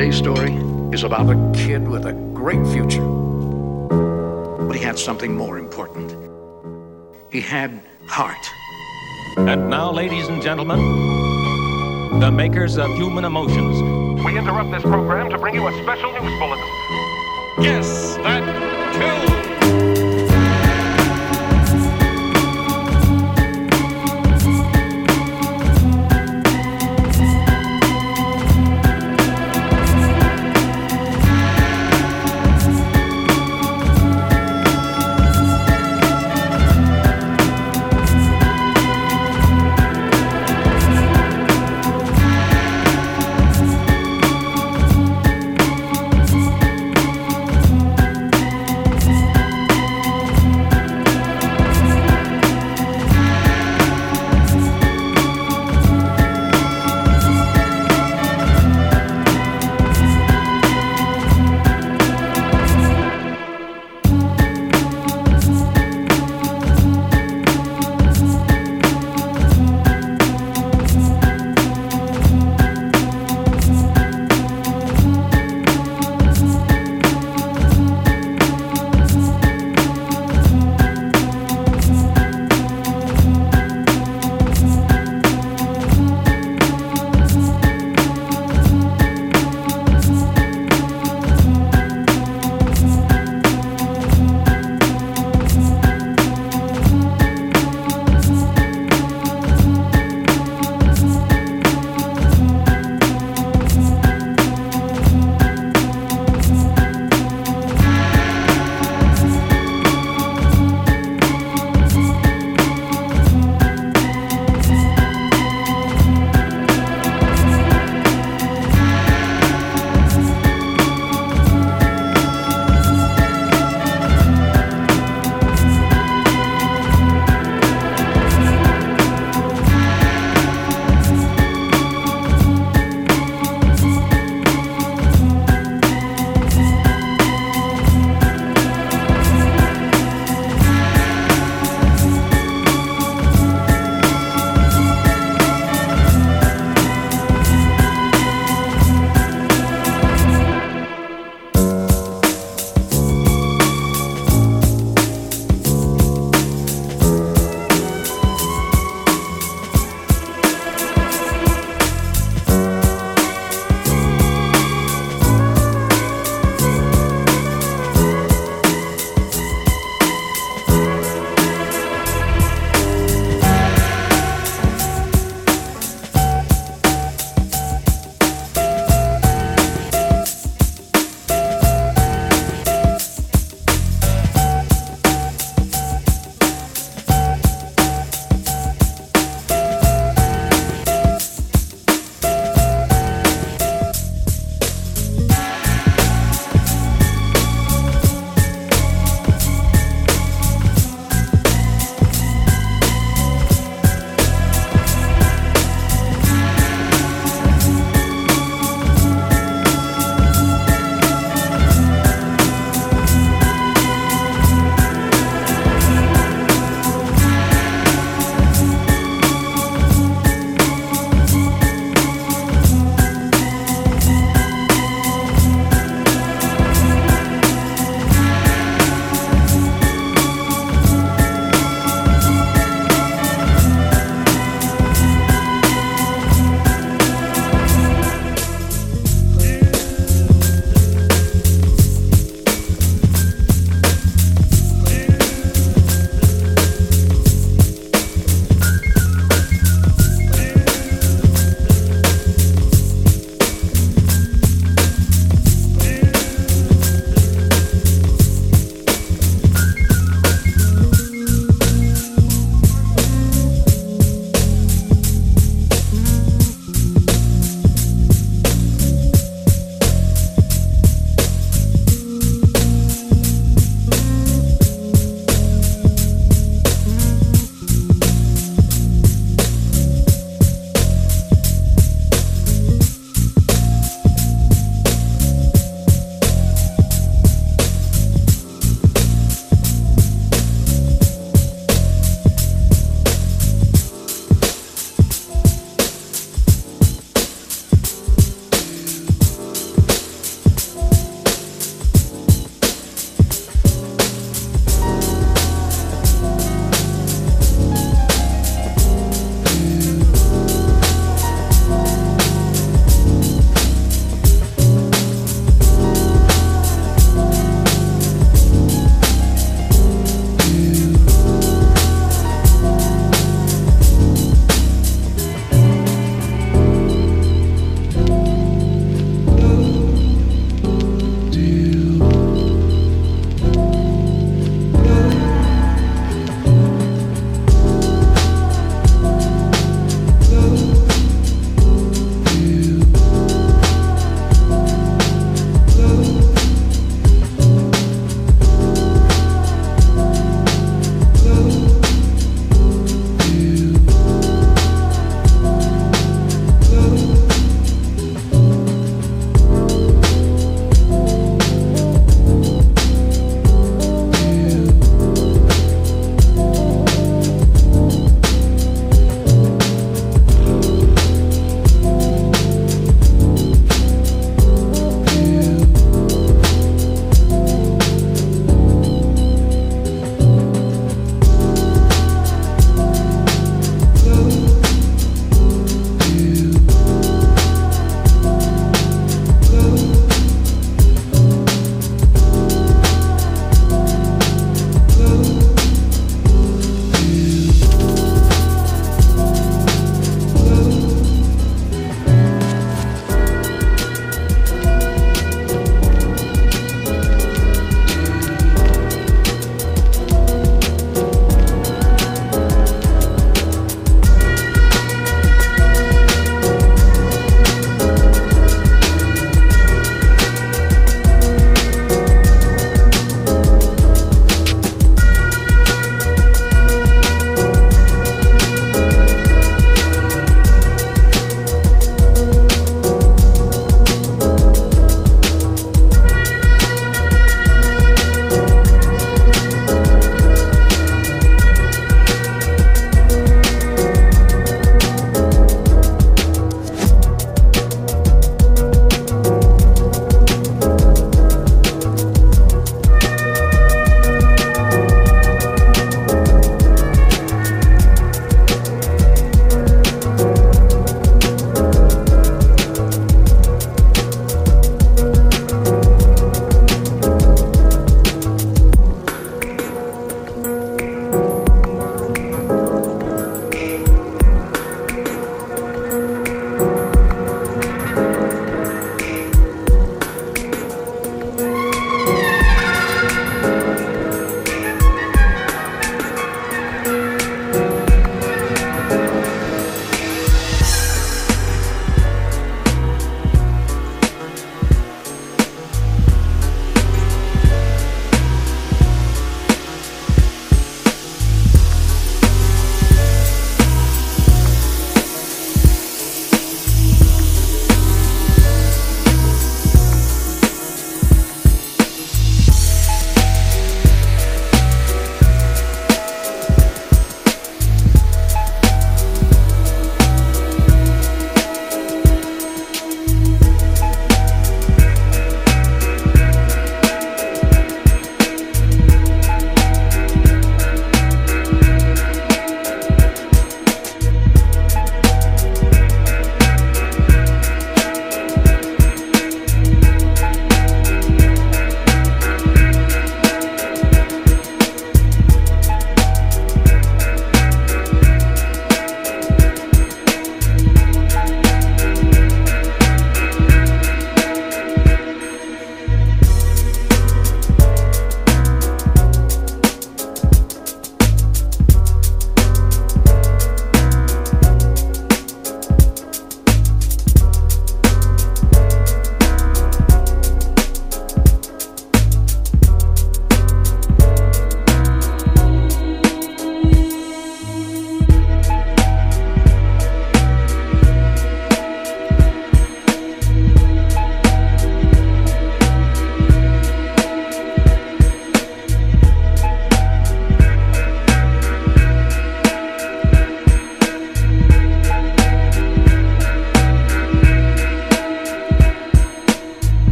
Today's story is about a kid with a great future. But he had something more important. He had heart. And now, ladies and gentlemen, the makers of human emotions. We interrupt this program to bring you a special news bulletin. Yes, that too.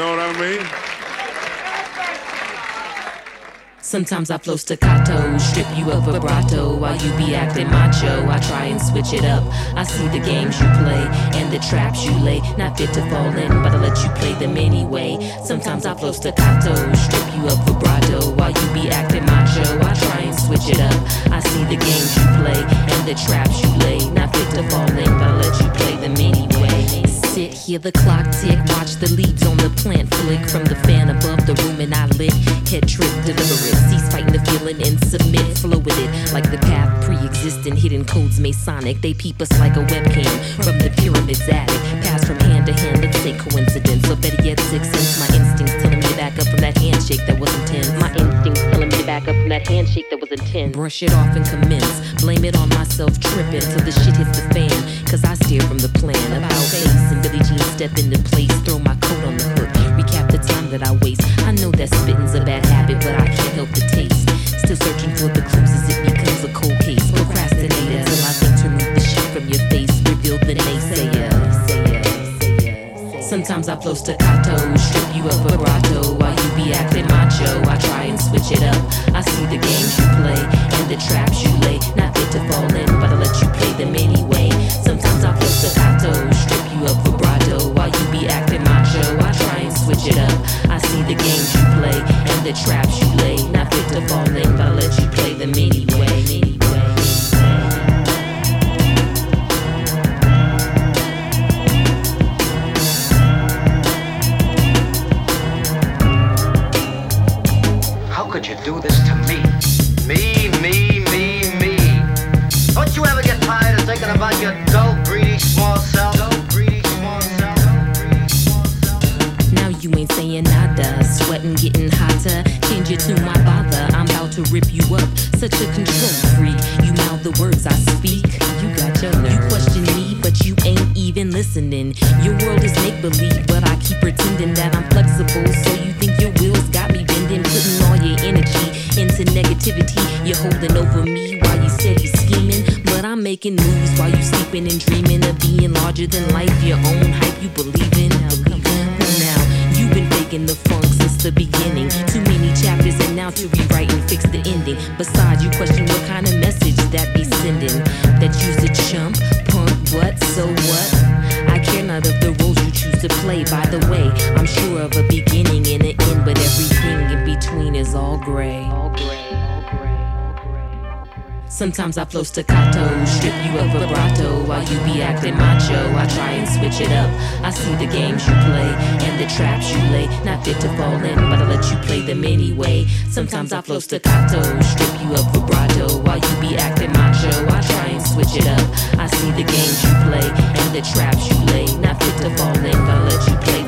Know what I mean? Sometimes I flow staccato, strip you of vibrato while you be acting macho. I try and switch it up. I see the games you play and the traps you lay. Not fit to fall in, but I let you play them anyway. Sometimes I flow staccato, strip you of vibrato while you be acting macho. I try and switch it up. I see the games you play and the traps you lay. Not fit to fall in, but I let you play them anyway sit, hear the clock tick, watch the leaves on the plant flick from the fan above the room and I lit. Head trip, deliver it, cease fighting the feeling and submit, flow with it like the path pre-existing, hidden codes Masonic. They peep us like a webcam from the pyramid's attic, pass from hand to hand. Let's say coincidence, or better yet, six sense. My instincts telling me to back up from that handshake that was intense. My instincts telling me to back up from that handshake that was intense. Brush it off and commence, blame it on myself, tripping till the shit hits the fan. Cause I steer from the plan about face Billie Jean step into place, throw my coat on the hook, recap the time that I waste. I know that spitting's a bad habit, but I can't help the taste. Still searching for the clues as it becomes a cold case. Procrastinator till I think to remove the shit from your face, reveal the naysayer. Sometimes I flow staccato, strip you of vibrato while you be acting macho. I try and switch it up. I see the games you play and the traps you lay. Not fit to fall in, but I let you play them anyway. Sometimes I flow staccato, try and switch it up. I see the games you play and the traps you lay. Not fit to fall Flow staccato, strip you of vibrato while you be acting macho. I try and switch it up. I see the games you play and the traps you lay. Not fit to fall in, but I let you play them anyway. Sometimes I flow staccato, strip you of vibrato while you be acting macho. I try and switch it up. I see the games you play and the traps you lay. Not fit to fall in, but I let you play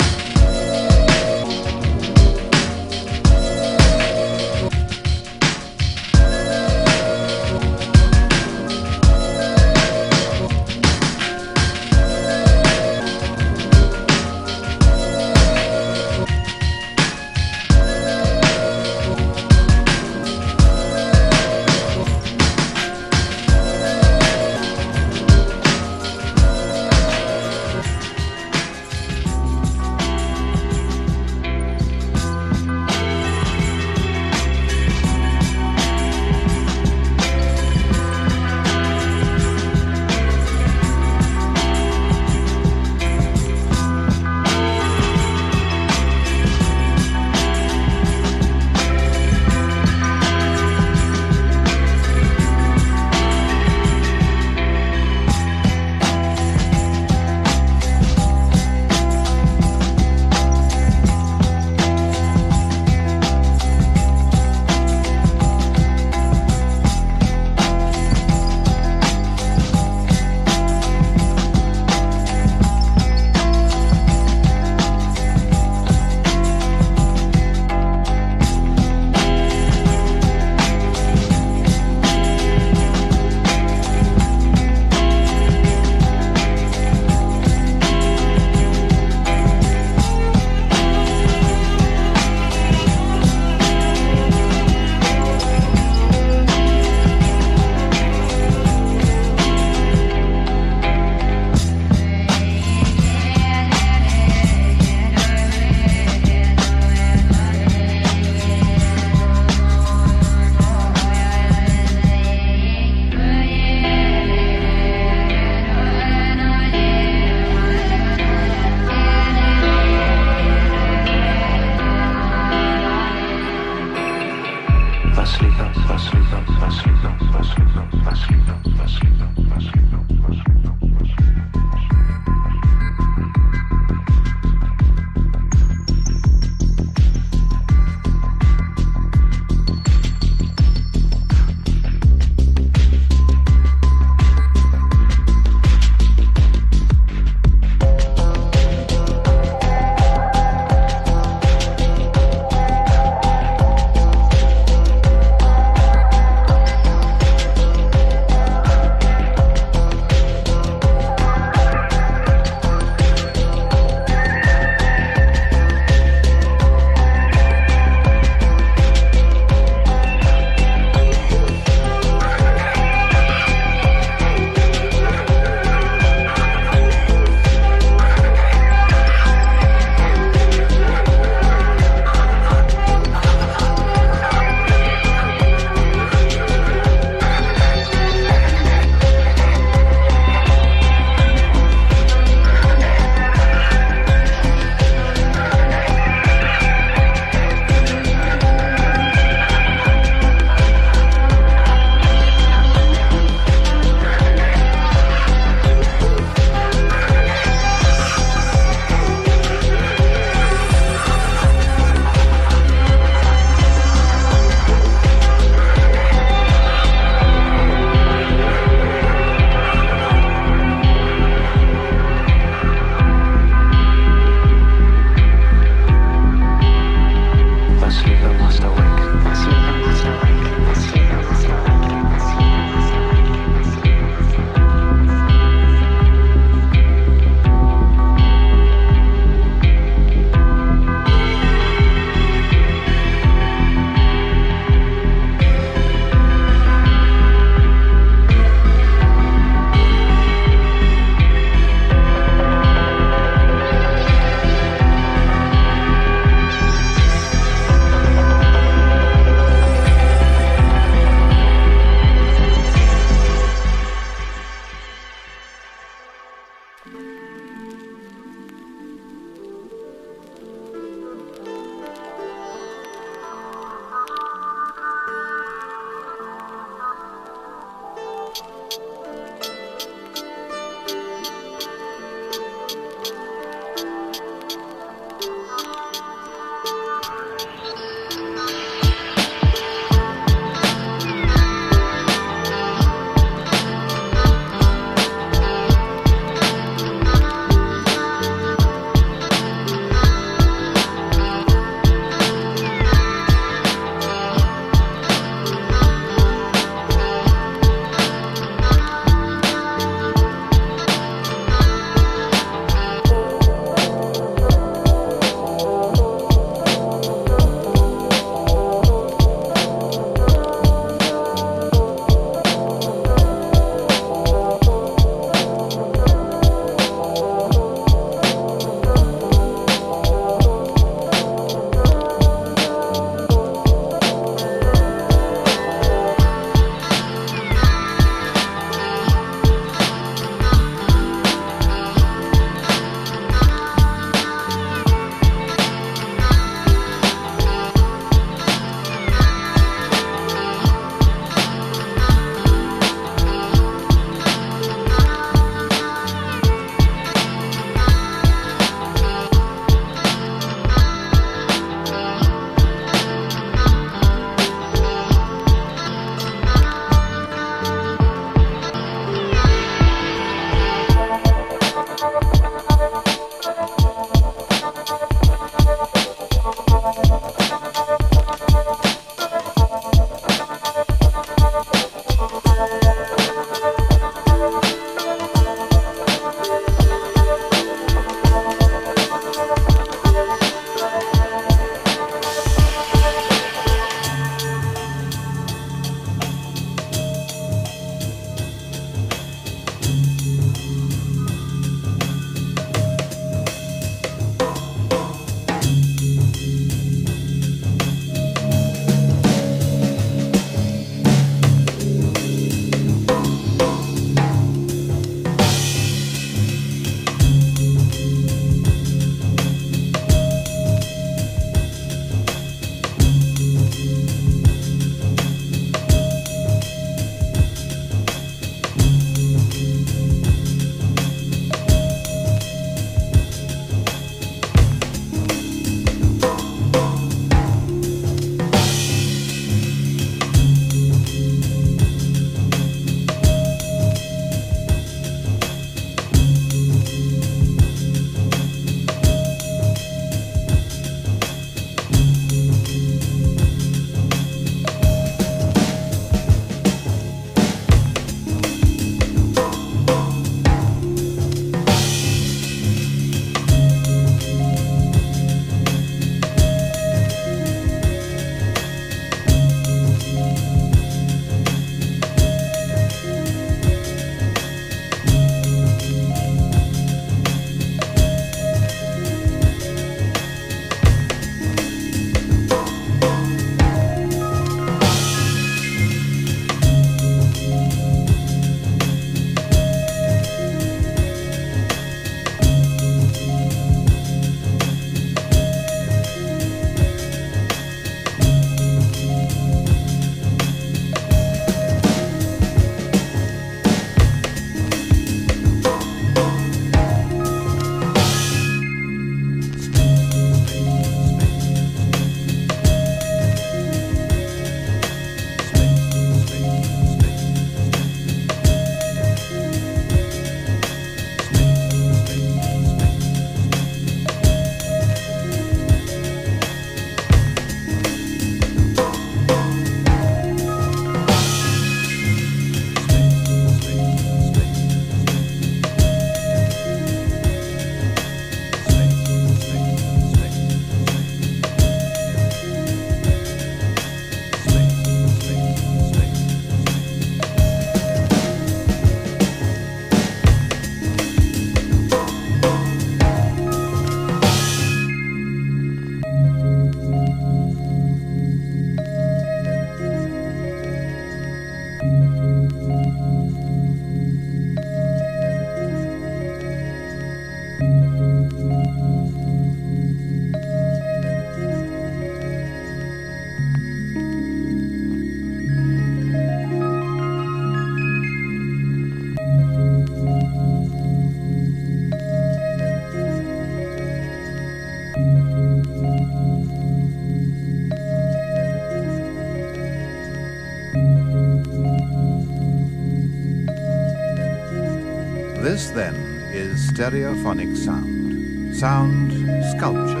This, then, is stereophonic sound. Sound space.